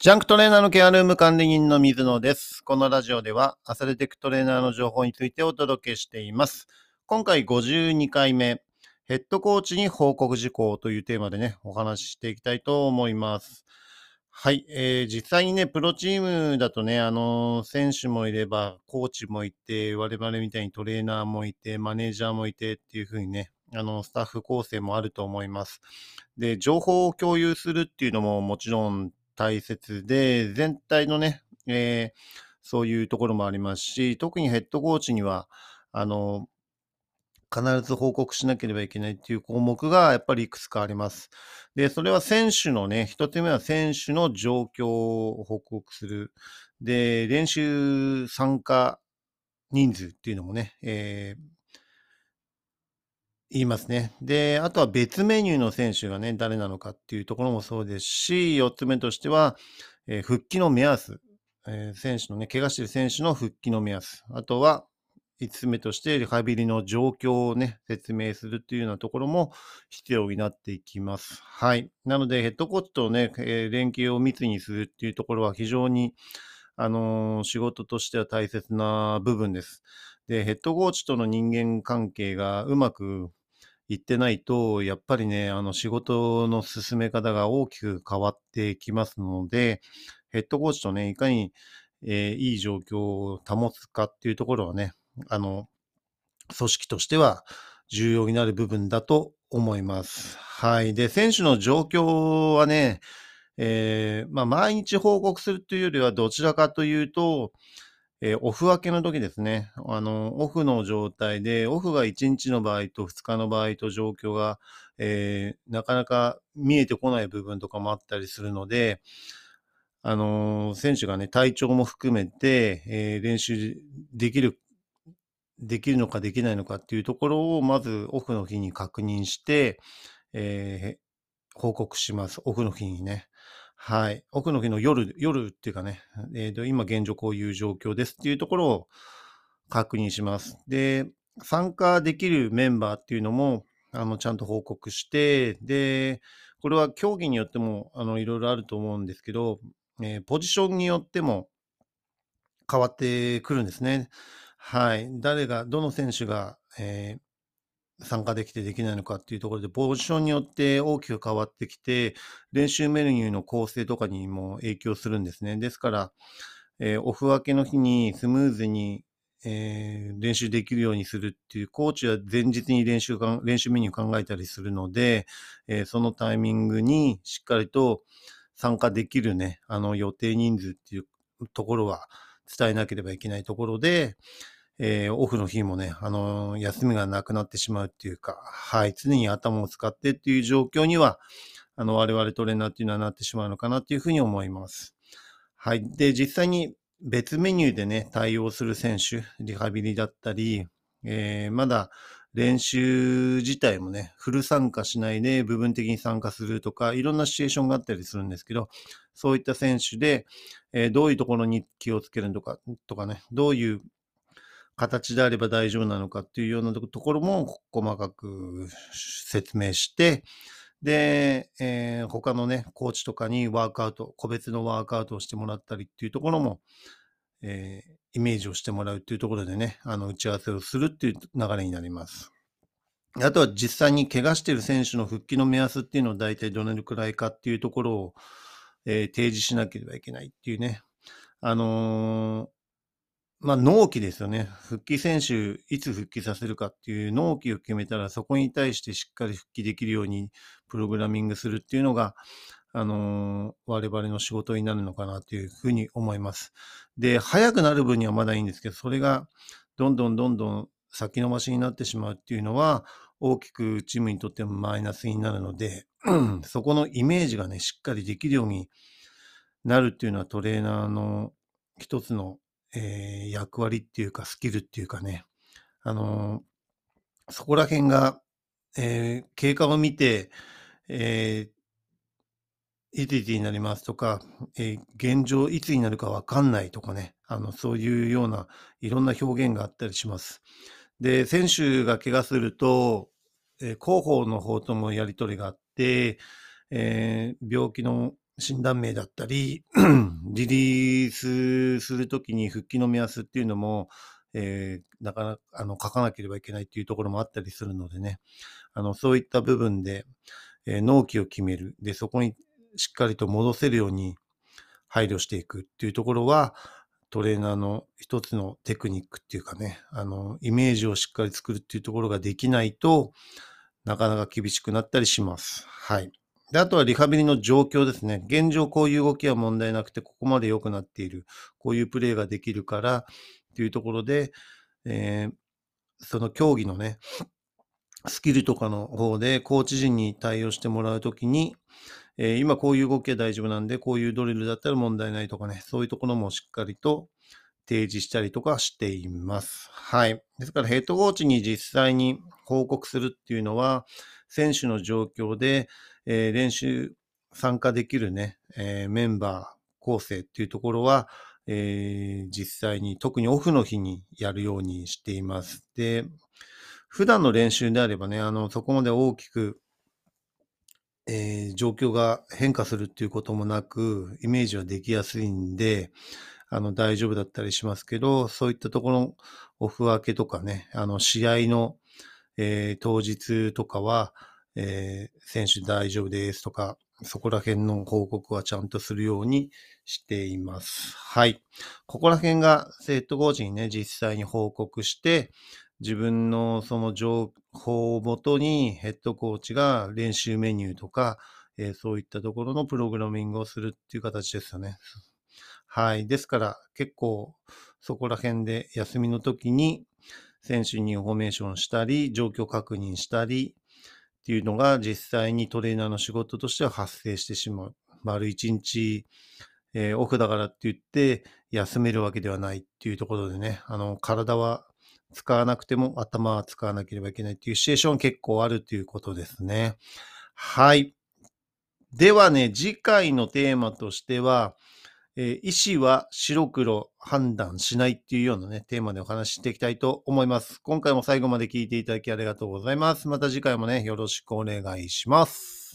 ジャンクトレーナーのケアルーム管理人の水野です。このラジオではアスレティックトレーナーの情報についてお届けしています。今回52回目、ヘッドコーチに報告事項というテーマでね、お話ししていきたいと思います。はい、えー実際にね、プロチームだとね、あの選手もいれば、コーチもいて、我々みたいにトレーナーもいて、マネージャーもいてっていう風にね、あの、スタッフ構成もあると思います。で、情報を共有するっていうのももちろん大切で、全体のね、えーそういうところもありますし、特にヘッドコーチには、あの、必ず報告しなければいけないっていう項目がやっぱりいくつかあります。で、それは選手のね、一つ目は選手の状況を報告する。で、練習参加人数っていうのもね、えー言いますね。で、あとは別メニューの選手がね、誰なのかっていうところもそうですし、4つ目としては、えー復帰の目安、えー選手のね、怪我してる選手の復帰の目安、あとは5つ目としてリハビリの状況をね、説明するっていうようなところも必要になっていきます。はい。なので、ヘッドコーチとね、えー連携を密にするっていうところは非常に、あのー仕事としては大切な部分です。で、ヘッドコーチとの人間関係がうまくいってないと、やっぱりね、あの仕事の進め方が大きく変わってきますので、ヘッドコーチとね、いかに、えーいい状況を保つかっていうところはね、あの、組織としては重要になる部分だと思います。はい。で、選手の状況はね、えーまあ、毎日報告するというよりは、どちらかというと、えーオフ明けの時ですね。あの、オフの状態で、オフが1日の場合と2日の場合と状況が、えーなかなか見えてこない部分とかもあったりするので、あのー選手がね、体調も含めて、えー練習できる、できるのかできないのかっていうところを、まずオフの日に確認して、えー報告します。オフの日にね。はい。オフの日の夜、夜っていうかね、えーと今現状こういう状況ですっていうところを確認します。で、参加できるメンバーっていうのも、あの、ちゃんと報告して、で、これは競技によっても、あの、いろいろあると思うんですけど、えーポジションによっても変わってくるんですね。はい。誰が、どの選手が、えー参加できてできないのかっていうところで、ポジションによって大きく変わってきて、練習メニューの構成とかにも影響するんですね。ですから、えーオフ明けの日にスムーズに、えー練習できるようにするっていう、コーチは前日に練習か練習メニュー考えたりするので、えーそのタイミングにしっかりと参加できるね、あの予定人数っていうところは伝えなければいけないところで、えーオフの日もね、あのー休みがなくなってしまうっていうか、はい、常に頭を使ってっていう状況には、あの、我々トレーナーっていうのはなってしまうのかなっていうふうに思います。はい。で、実際に別メニューでね、対応する選手、リハビリだったり、えーまだ練習自体もね、フル参加しないで部分的に参加するとか、いろんなシチュエーションがあったりするんですけど、そういった選手で、えーどういうところに気をつけるのか、とかね、どういう形であれば大丈夫なのかっていうようなところも細かく説明して、で、えー他のね、コーチとかにワークアウト、個別のワークアウトをしてもらったりっていうところも、えーイメージをしてもらうっていうところでね、あの、打ち合わせをするっていう流れになります。あとは実際に怪我している選手の復帰の目安っていうのを大体どれくらいかっていうところを、えー提示しなければいけないっていうね。あのまあ、納期ですよね。復帰選手、いつ復帰させるかっていう納期を決めたら、そこに対してしっかり復帰できるようにプログラミングするっていうのが、あのー我々の仕事になるのかなというふうに思います。で、早くなる分にはまだいいんですけど、それがどんどんどんどん先延ばしになってしまうっていうのは、大きくチームにとってもマイナスになるので、そこのイメージがね、しっかりできるようになるっていうのはトレーナーの一つの、えー役割っていうかスキルっていうかね、あのーそこら辺が、えー経過を見て、えーいついつになりますとか、えー現状いつになるかわかんないとかね、あの、そういうようないろんな表現があったりします。で、選手が怪我すると、えー広報の方ともやり取りがあって、えー病気の診断名だったり、リリースするときに復帰の目安っていうのも、えー、なかなかあの書かなければいけないっていうところもあったりするのでね、あのそういった部分で、えー、納期を決める。で、そこにしっかりと戻せるように配慮していくっていうところは、トレーナーの一つのテクニックっていうかね、あの、イメージをしっかり作るっていうところができないとなかなか厳しくなったりします。はい。で、あとはリハビリの状況ですね。現状こういう動きは問題なくて、ここまで良くなっている。こういうプレーができるからっていうところで、えー、その競技のね、スキルとかの方でコーチ陣に対応してもらうときに、えー、今こういう動きは大丈夫なんで、こういうドリルだったら問題ないとかね、そういうところもしっかりと提示したりとかしています。はい。ですからヘッドコーチに実際に報告するっていうのは、選手の状況で、えー、練習参加できるね、えー、メンバー構成っていうところは、えー、実際に特にオフの日にやるようにしています。で、普段の練習であればね、あの、そこまで大きくえー、状況が変化するっていうこともなく、イメージはできやすいんで、あの、大丈夫だったりしますけど、そういったところ、オフ分けとかね、あの、試合の、えー、当日とかは、えー、選手大丈夫ですとか、そこら辺の報告はちゃんとするようにしています。はい。ここら辺が生徒コーチにね、実際に報告して、自分のその情報をもとにヘッドコーチが練習メニューとか、えー、そういったところのプログラミングをするっていう形ですよね。はい。ですから結構そこら辺で休みの時に選手にインフォメーションしたり、状況確認したりっていうのが実際にトレーナーの仕事としては発生してしまう。丸一日、えー、オフだからって言って休めるわけではないっていうところでね、あの、体は使わなくても頭は使わなければいけないっていうシチュエーション結構あるということですね。はい。ではね、次回のテーマとしては、えー、意思は白黒判断しないっていうようなね、テーマでお話ししていきたいと思います。今回も最後まで聞いていただきありがとうございます。また次回もね、よろしくお願いします。